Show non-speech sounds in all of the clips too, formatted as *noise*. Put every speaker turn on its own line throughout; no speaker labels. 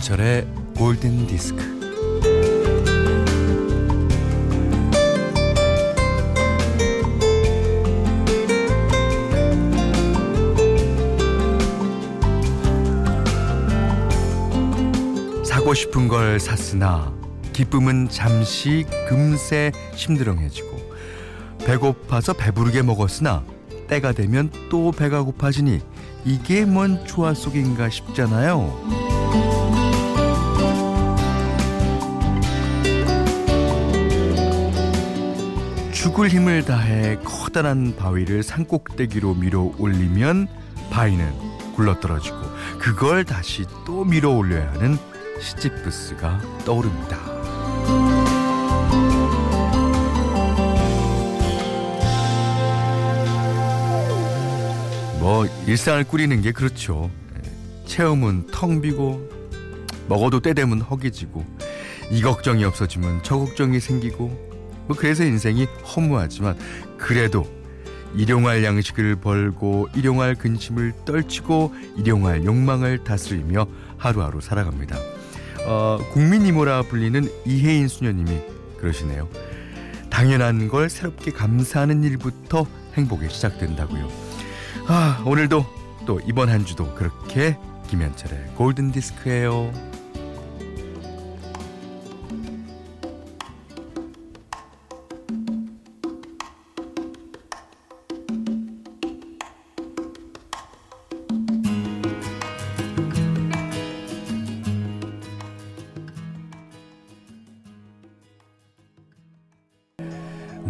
김현철의 골든 디스크. 사고 싶은 걸 샀으나 기쁨은 잠시 금세 심드렁해지고 배고파서 배부르게 먹었으나 때가 되면 또 배가 고파지니 이게 뭔 조화 속인가 싶잖아요. 죽을 힘을 다해 커다란 바위를 산꼭대기로 밀어 올리면 바위는 굴러떨어지고 그걸 다시 또 밀어 올려야 하는 시지프스가 떠오릅니다. 뭐 일상을 꾸리는 게 그렇죠. 체험은 텅 비고 먹어도 때 되면 허기지고 이 걱정이 없어지면 저 걱정이 생기고 뭐 그래서 인생이 허무하지만 그래도 일용할 양식을 벌고 일용할 근심을 떨치고 일용할 욕망을 다스리며 하루하루 살아갑니다. 어, 국민 이모라 불리는 이혜인 수녀님이 그러시네요. 당연한 걸 새롭게 감사하는 일부터 행복이 시작된다고요. 아, 오늘도 또 이번 한 주도 그렇게 김현철의 골든 디스크예요.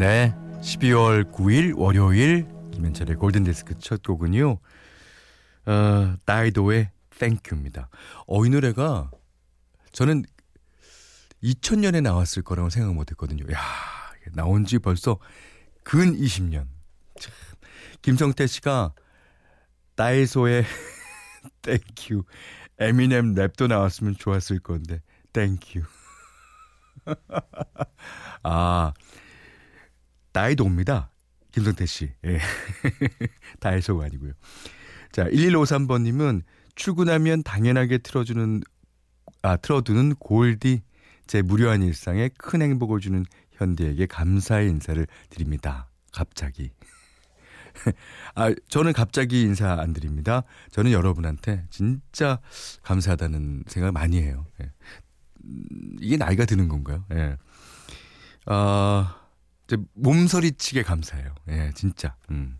네, 12월 9일 월요일 김현철의 골든 디스크 첫 곡은요. 어, 다이도의 Thank You입니다. 어, 이 노래가 저는 2000년에 나왔을 거라고 생각 못 했거든요. 야, 나온 지 벌써 근 20년. 참, 김성태 씨가 다이소의 Thank You 에미넴 랩도 나왔으면 좋았을 건데 Thank You. *laughs* 아, 다이도입니다. 김성태 씨. 예. *laughs* 다이소가 아니고요. 자, 1153번님은 출근하면 당연하게 틀어주는, 아, 틀어두는 골디. 제 무료한 일상에 큰 행복을 주는 현디에게 감사의 인사를 드립니다. 갑자기. *laughs* 아, 저는 갑자기 인사 안 드립니다. 저는 여러분한테 진짜 감사하다는 생각을 많이 해요. 예. 이게 나이가 드는 건가요? 예. 아, 몸서리치게 감사해요. 예, 진짜. 음.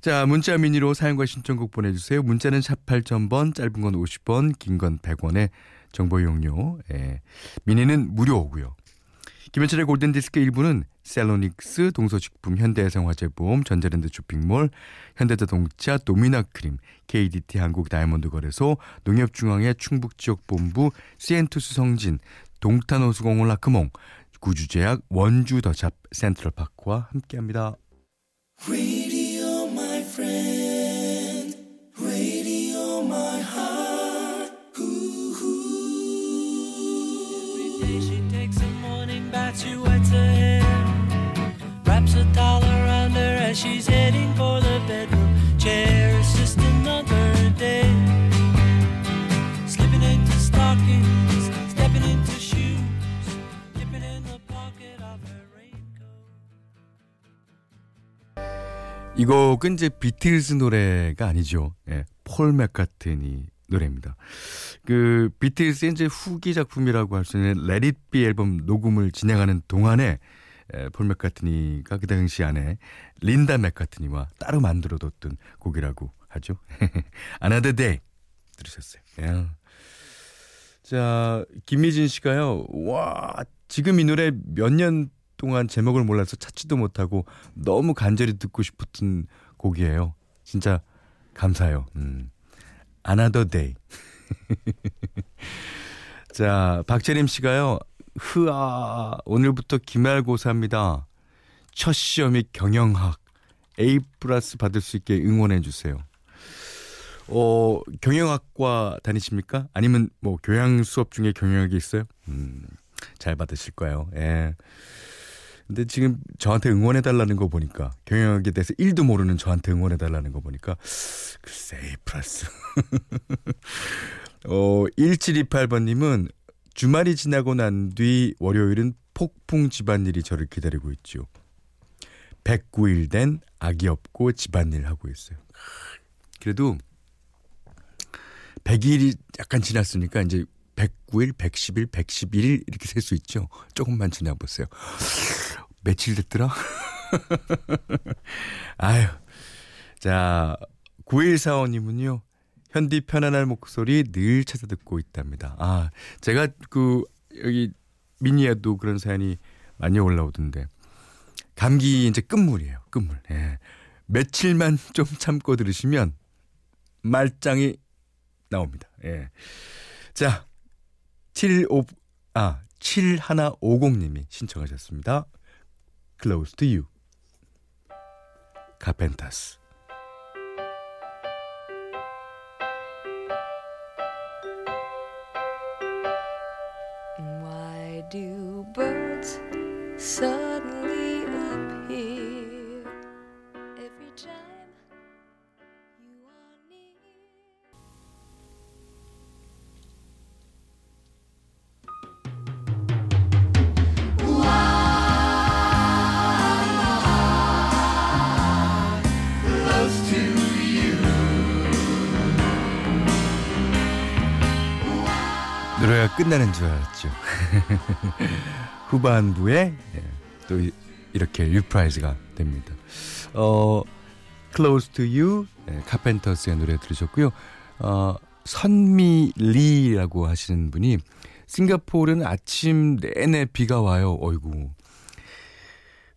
자, 문자 미니로 사연과 신청곡 보내주세요. 문자는 샵 8000번, 짧은 건 50원, 긴 건 100원에 정보 용료. 예. 미니는 무료고요. 김현철의 골든디스크 1부는 셀로닉스, 동서식품, 현대해상화재보험, 전자랜드 쇼핑몰, 현대자동차, 도미나크림, KDT 한국 다이아몬드 거래소, 농협중앙회 충북지역본부, 시엔투스 성진, 동탄호수공원 라크몽, 구주제약 원주 더샵 센트럴파크와 함께합니다. Radio, 곡은 이제 비틀즈 노래가 아니죠. 예, 폴 맥카트니 노래입니다. 그 비틀즈의 이제 후기 작품이라고 할 수 있는 Be 앨범 녹음을 진행하는 동안에 에, 폴 맥카트니가 그 당시 안에 린다 맥카트니와 따로 만들어뒀던 곡이라고 하죠. *laughs* Another Day 들으셨어요. 예. 자, 김미진 씨가요. 와, 지금 이 노래 몇 년 동안 제목을 몰라서 찾지도 못하고 너무 간절히 듣고 싶었던 곡이에요. 진짜 감사해요. 음. Another Day. *laughs* 자, 박재림 씨가요. 흐아, 오늘부터 기말고사입니다. 첫 시험이 경영학. A 플러스 받을 수 있게 응원해 주세요. 어, 경영학과 다니십니까? 아니면 뭐 교양 수업 중에 경영학이 있어요? 음, 잘 받으실 거예요. 예. 근데 지금 저한테 응원해 달라는 거 보니까 경영학에 대해서 1도 모르는 저한테 응원해 달라는 거 보니까 글쎄 플러스. *laughs* 어, 1728번 님은 주말이 지나고 난 뒤 월요일은 폭풍 집안일이 저를 기다리고 있죠. 109일 된 아기 없고 집안일 하고 있어요. 그래도 100일이 약간 지났으니까 이제 109일, 110일, 111일 이렇게 셀 수 있죠. 조금만 지나보세요. 며칠 됐더라? *laughs* 아유. 자, 9145님은요. 현디 편안한 목소리 늘 찾아 듣고 있답니다. 아, 제가 그 여기 미니에도 그런 사연이 많이 올라오던데 감기 이제 끝물이에요. 끝물. 예. 며칠만 좀 참고 들으시면 말짱이 나옵니다. 예. 자, 75, 아, 7150님이 신청하셨습니다. Close to you. 카펜타스. 노래가 끝나는 줄 알았죠. *laughs* 후반부에 예, 또 이- 이렇게 reprise가 됩니다. 어, Close to You, 예, 카펜터스의 노래 들으셨고요. 어, 선미 리라고 하시는 분이 싱가포르는 아침 내내 비가 와요. 어이구.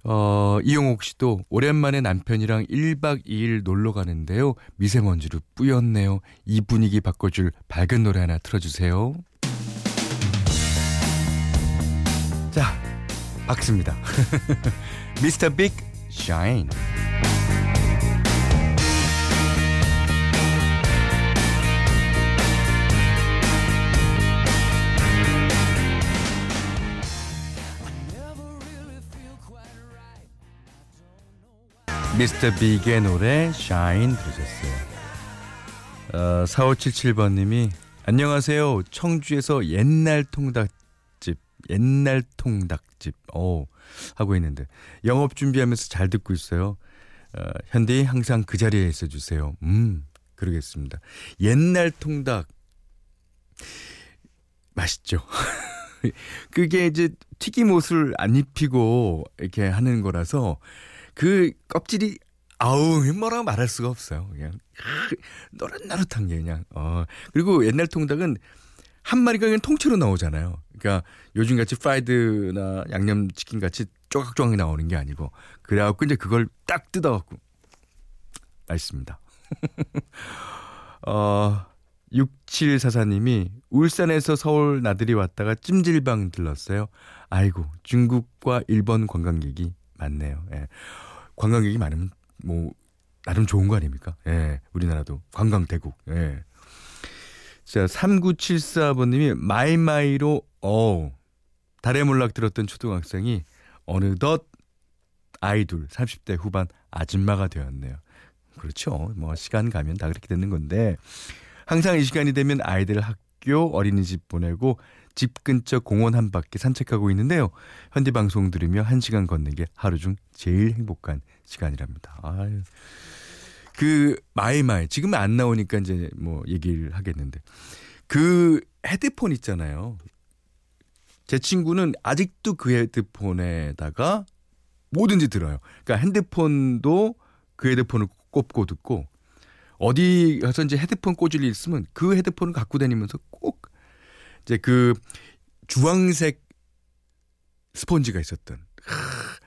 어, 이용옥 씨도 오랜만에 남편이랑 1박 2일 놀러 가는데요. 미세먼지로 뿌옇네요. 이 분위기 바꿔줄 밝은 노래 하나 틀어주세요. 자, 박스입니다. *laughs* 미스터 빅 샤인. 미스터 빅의 노래 샤인 들으셨어요. 어, 4577번님이 안녕하세요. 청주에서 옛날 통닭집, 옛날 통닭집, 어 하고 있는데 영업 준비하면서 잘 듣고 있어요. 어, 현디 항상 그 자리에 있어 주세요. 음, 그러겠습니다. 옛날 통닭 맛있죠. *laughs* 그게 이제 튀김옷을 안 입히고 이렇게 하는 거라서 그 껍질이 아우 뭐라 말할 수가 없어요. 그냥 노릇노릇한 게 그냥 어 그리고 옛날 통닭은 한 마리가 그냥 통째로 나오잖아요. 그러니까 요즘 같이 프라이드나 양념 치킨 같이 쪼각쪼각 나오는 게 아니고 그래갖고 이제 그걸 딱 뜯어갖고 맛있습니다. *laughs* 어 6744님이 울산에서 서울 나들이 왔다가 찜질방 들렀어요. 아이고 중국과 일본 관광객이 많네요. 예. 관광객이 많으면 뭐 나름 좋은 거 아닙니까? 예. 우리나라도 관광 대국. 예. 자, 3974번님이 마이마이로 어 달의 몰락 들었던 초등학생이 어느덧 아이 둘 30대 후반 아줌마가 되었네요. 그렇죠. 뭐 시간 가면 다 그렇게 되는 건데 항상 이 시간이 되면 아이들 학교 어린이집 보내고 집 근처 공원 한 바퀴 산책하고 있는데요. 현디 방송 들으며 한 시간 걷는 게 하루 중 제일 행복한 시간이랍니다. 아유. 그 마이마이 지금 안 나오니까 이제 뭐 얘기를 하겠는데 그 헤드폰 있잖아요. 제 친구는 아직도 그 헤드폰에다가 뭐든지 들어요. 그러니까 핸드폰도 그 헤드폰을 꼽고 듣고 어디 가서 이제 헤드폰 꽂을 일 있으면 그 헤드폰을 갖고 다니면서 꼭 이제 그 주황색 스펀지가 있었던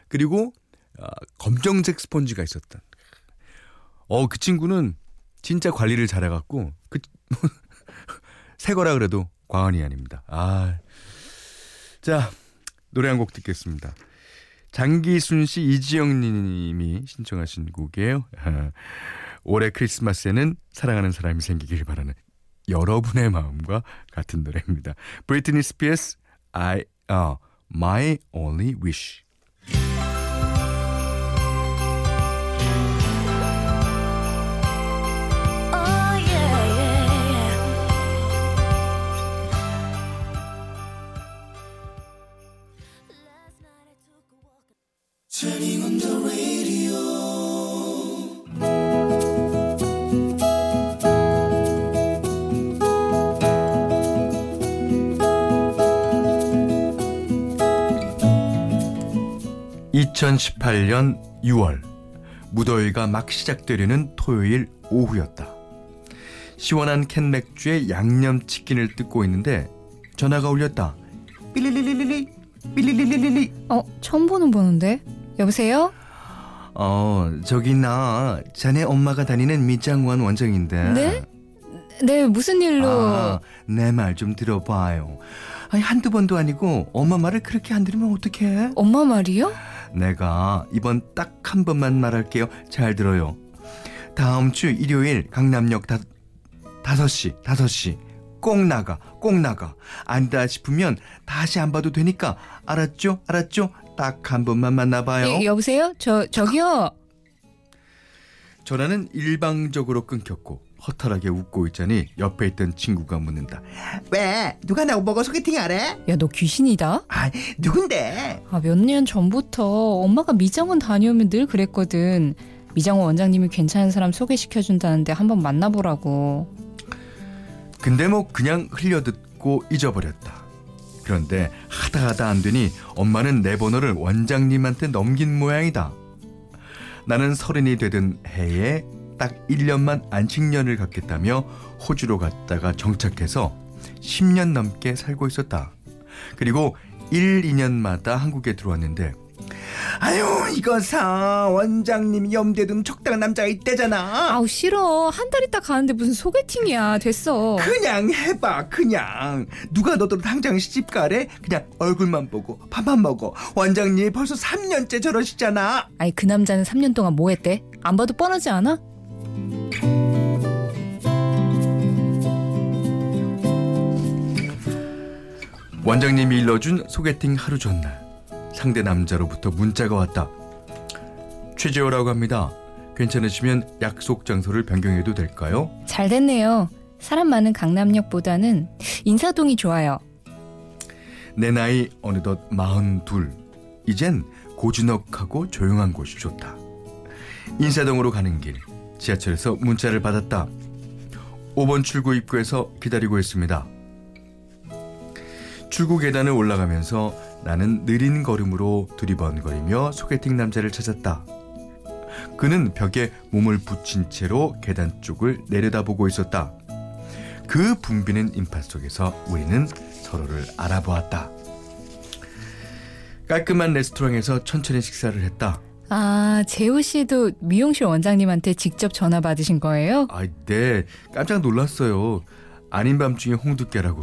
그리고 아, 검정색 스펀지가 있었던 어 그 친구는 진짜 관리를 잘해갖고 그 *laughs* 새 거라 그래도 과언이 아닙니다. 아, 자 노래 한 곡 듣겠습니다. 장기순 씨, 이지영 님이 신청하신 곡이에요. *laughs* 올해 크리스마스에는 사랑하는 사람이 생기길 바라는 여러분의 마음과 같은 노래입니다. 브리트니 스피어스 I uh, My Only Wish. 2018년 6월 무더위가 막 시작되려는 토요일 오후였다. 시원한 캔 맥주에 양념 치킨을 뜯고 있는데 전화가 울렸다. 삐리리리리리 삐리리리리리.
어 처음 보는 번호인데? 여보세요?
어 저기 나 자네 엄마가 다니는 미장원 원장인데
네? 네, 무슨 일로?
아, 내 말 좀 들어봐요. 아니 한두 번도 아니고 엄마 말을 그렇게 안 들으면 어떡해?
엄마 말이요?
내가 이번 딱 한 번만 말할게요. 잘 들어요. 다음 주 일요일 강남역 다, 5시, 5시. 꼭 나가, 꼭 나가. 안다 싶으면 다시 안 봐도 되니까. 알았죠? 알았죠? 딱 한 번만 만나봐요.
예, 여보세요? 저, 저기요?
전화는 일방적으로 끊겼고 허탈하게 웃고 있자니 옆에 있던 친구가 묻는다. 왜? 누가 나보고 보고 소개팅 하래?
야, 너 귀신이다?
아, 누군데?
아, 몇 년 전부터 엄마가 미장원 다녀오면 늘 그랬거든. 미장원 원장님이 괜찮은 사람 소개시켜 준다는데 한번 만나보라고.
근데 뭐 그냥 흘려듣고 잊어버렸다. 그런데 하다 하다 안 되니 엄마는 내 번호를 원장님한테 넘긴 모양이다. 나는 서른이 되던 해에 딱 1년만 안식년을 갖겠다며 호주로 갔다가 정착해서 10년 넘게 살고 있었다. 그리고 1, 2년마다 한국에 들어왔는데 아유 이거 사 원장님이 염두에 둔 적당한 남자가 있대잖아.
아우, 싫어. 한 달 있다 가는데 무슨 소개팅이야. 됐어.
그냥 해봐 그냥 누가 너도 당장 시집 가래 그냥 얼굴만 보고 밥만 먹어 원장님이 벌써 3년째 저러시잖아
아니, 그 남자는 3년 동안 뭐 했대? 안 봐도 뻔하지 않아?
원장님이 일러준 소개팅 하루 전날 상대 남자로부터 문자가 왔다 최재호라고 합니다 괜찮으시면 약속 장소를 변경해도 될까요?
잘 됐네요. 사람 많은 강남역보다는 인사동이 좋아요.
내 나이 어느덧 42 이젠 고즈넉하고 조용한 곳이 좋다 인사동으로 가는 길 지하철에서 문자를 받았다 5번 출구 입구에서 기다리고 있습니다 출구 계단을 올라가면서 나는 느린 걸음으로 두리번거리며 소개팅 남자를 찾았다 그는 벽에 몸을 붙인 채로 계단 쪽을 내려다보고 있었다 그 붐비는 인파 속에서 우리는 서로를 알아보았다. 깔끔한 레스토랑에서 천천히 식사를 했다.
아, 재호 씨도 미용실 원장님한테 직접 전화 받으신 거예요?
아, 네, 깜짝 놀랐어요. 아닌 밤중에 홍두깨라고.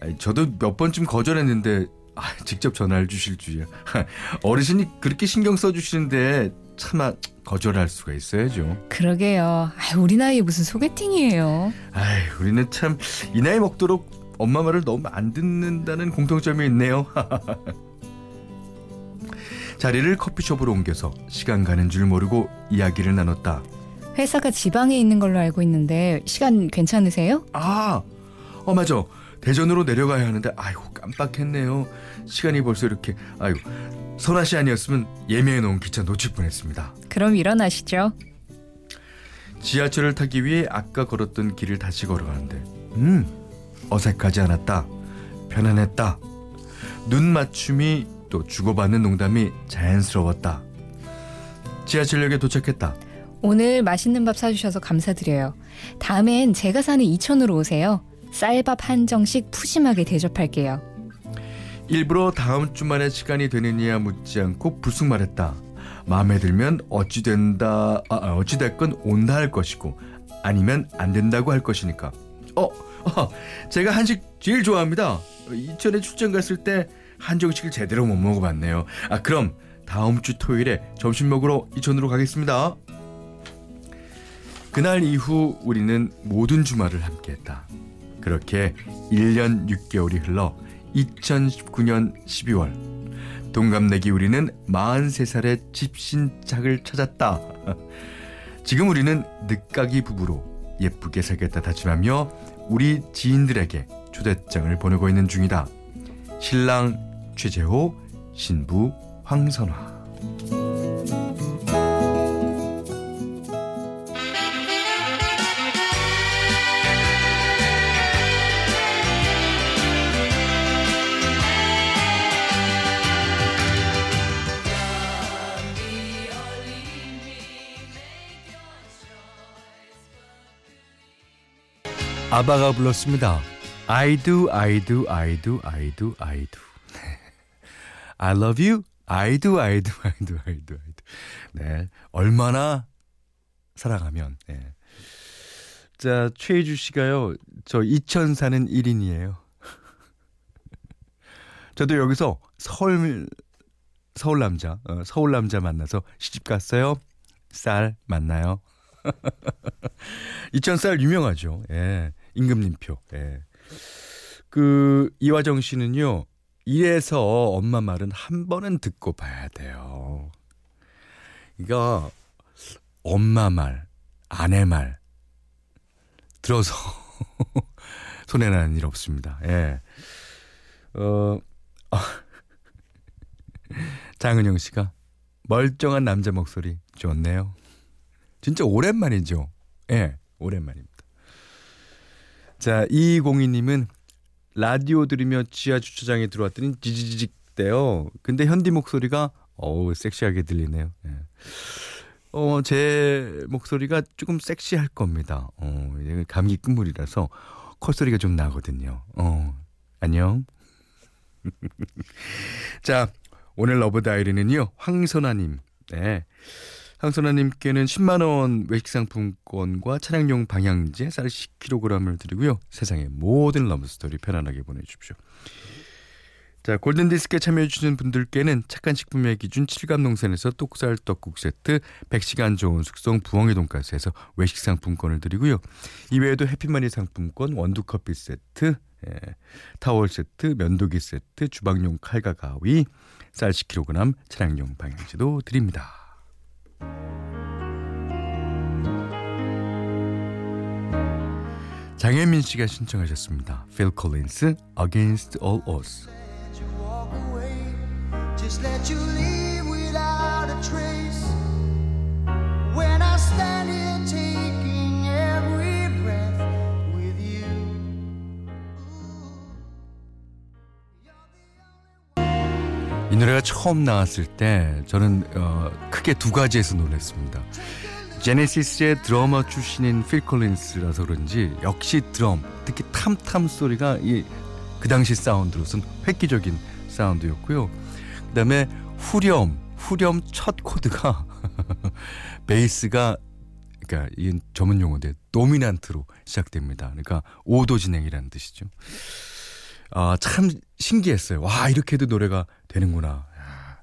아, 저도 몇 번쯤 거절했는데 아, 직접 전화를 주실 줄이야. *laughs* 어르신이 그렇게 신경 써주시는데 차마 거절할 수가 있어야죠.
그러게요. 아, 우리 나이에 무슨 소개팅이에요.
아이, 우리는 참 이 나이 먹도록 엄마 말을 너무 안 듣는다는 공통점이 있네요. *laughs* 자리를 커피숍으로 옮겨서 시간 가는 줄 모르고 이야기를 나눴다.
회사가 지방에 있는 걸로 알고 있는데 시간 괜찮으세요?
아, 어 맞아. 대전으로 내려가야 하는데 아이고 깜빡했네요. 시간이 벌써 이렇게 아이고 선아 씨 아니었으면 예매해 놓은 기차 놓칠 뻔했습니다.
그럼 일어나시죠.
지하철을 타기 위해 아까 걸었던 길을 다시 걸어가는데 음 어색하지 않았다. 편안했다. 눈 맞춤이 또 주고받는 농담이 자연스러웠다. 지하철역에 도착했다.
오늘 맛있는 밥 사주셔서 감사드려요. 다음엔 제가 사는 이천으로 오세요. 쌀밥 한정식 푸짐하게 대접할게요.
일부러 다음 주말에 시간이 되느냐 묻지 않고 불쑥 말했다. 마음에 들면 어찌 된다, 아, 어찌 됐건 온다 할 것이고 아니면 안 된다고 할 것이니까. 어, 어, 제가 한식 제일 좋아합니다. 이천에 출장 갔을 때 한정식을 제대로 못 먹어봤네요. 아, 그럼 다음 주 토요일에 점심 먹으러 이천으로 가겠습니다. 그날 이후 우리는 모든 주말을 함께했다. 그렇게 1년 6개월이 흘러 2019년 12월 동갑내기 우리는 43살의 집신착을 찾았다. 지금 우리는 늦가기 부부로 예쁘게 살겠다 다짐하며 우리 지인들에게 초대장을 보내고 있는 중이다. 신랑 최재호, 신부 황선화. 아바가 불렀습니다. I do, I do, I do, I do, I do. *laughs* I love you. I do, I do, I do, I do, I do. 네. 얼마나 사랑하면, 네. 자, 최혜주 씨가요, 저 이천 사는 1인이에요. *laughs* 저도 여기서 서울, 서울 남자, 어, 서울 남자 만나서 시집 갔어요. 쌀 만나요. *laughs* 이천쌀 유명하죠. 예. 임금님표. 예. 그 이화정 씨는요. 이래서 엄마 말은 한 번은 듣고 봐야 돼요. 그러니까 엄마 말, 아내 말 들어서 *laughs* 손해 나는 일 없습니다. 예. 어 *laughs* 장은영 씨가 멀쩡한 남자 목소리 좋네요. 진짜 오랜만이죠. 예, 오랜만입니다. 자, 이공이님은 라디오 들으며 지하 주차장에 들어왔더니 지지직 대요. 근데 현디 목소리가 어우 섹시하게 들리네요. 예. 어, 제 목소리가 조금 섹시할 겁니다. 어, 감기 끝물이라서 콧소리가 좀 나거든요. 어, 안녕. *laughs* 자, 오늘 love diary는요. 황선아님. 네. 황선아님께는 10만 원 외식 상품권과 차량용 방향제 쌀 10kg을 드리고요. 세상의 모든 러브스토리 편안하게 보내주십시오. 자, 골든디스크에 참여해주신 분들께는 착한 식품의 기준 칠갑농산에서 똑살 떡국 세트, 100시간 저온 숙성 부엉이 돈가스에서 외식 상품권을 드리고요. 이외에도 해피머니 상품권, 원두커피 세트, 예, 타월 세트, 면도기 세트, 주방용 칼과 가위, 쌀 10kg, 차량용 방향제도 드립니다. 장혜민 씨가 신청하셨습니다. Phil Collins, Against All Odds.
let you walk away. Just let you leave without a trace. When I stand here taking every breath with you.
이 노래가 처음 나왔을 때 저는 어, 크게 두 가지에서 놀랐습니다. 제네시스의 드러머 출신인 필 콜린스라서 그런지 역시 드럼, 특히 탐탐 소리가 이 그 당시 사운드로선 획기적인 사운드였고요. 그다음에 후렴, 후렴 첫 코드가 *laughs* 베이스가 그러니까 이 전문 용어인데 도미난트로 시작됩니다. 그러니까 5도 진행이라는 뜻이죠. 아, 참 신기했어요. 와, 이렇게도 노래가 되는구나. 야,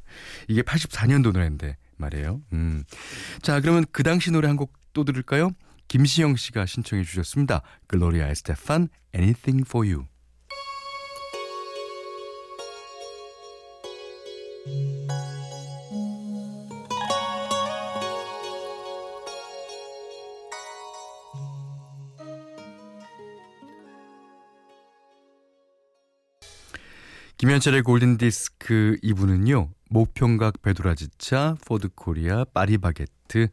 이게 84년도 노래인데 말이에요. 음. 자, 그러면 그 당시 노래 한 곡 또 들을까요? 김시영 씨가 신청해 주셨습니다. 글로리아 에스테판, Anything for You. 김현철의 골든디스크 2부는요. 목평각 베드라지차, 포드코리아, 파리바게트,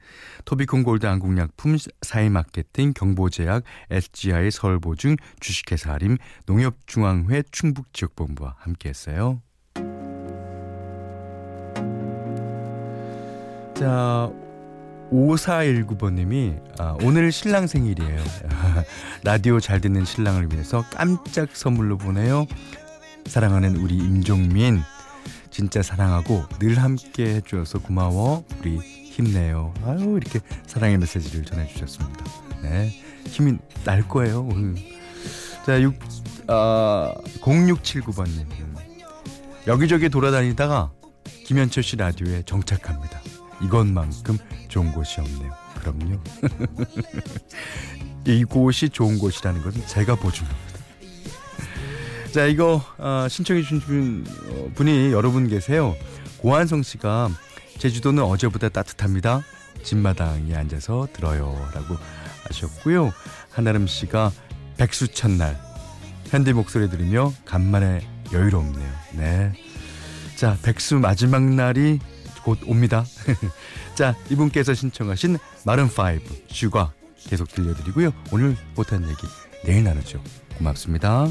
토비콘 골드 한국약품, 사이마케팅, 경보제약, SGI 서울보증, 주식회사 아림, 농협중앙회 충북지역본부와 함께했어요. 자, 5419번님이 아, 오늘 신랑 생일이에요. *laughs* 라디오 잘 듣는 신랑을 위해서 깜짝 선물로 보내요. 사랑하는 우리 임종민 진짜 사랑하고 늘 함께 해주셔서 고마워. 우리 힘내요. 아유 이렇게 사랑의 메시지를 전해주셨습니다. 네. 힘이 날 거예요 오늘. 자 6, 아, 0679번님. 여기저기 돌아다니다가 김현철 씨 라디오에 정착합니다. 이것만큼 좋은 곳이 없네요. 그럼요. *laughs* 이곳이 좋은 곳이라는 것은 제가 보증합니다 자 이거 어, 신청해 주신 분, 어, 분이 여러분 계세요. 고한성 씨가 제주도는 어제보다 따뜻합니다. 집마당에 앉아서 들어요라고 하셨고요. 한아름 씨가 백수 첫날 현디 목소리 들으며 간만에 여유롭네요. 네. 자 백수 마지막 날이 곧 옵니다. *laughs* 자 이분께서 신청하신 Maroon 5 Sugar 계속 들려드리고요. 오늘 못한 얘기 내일 나누죠. 고맙습니다.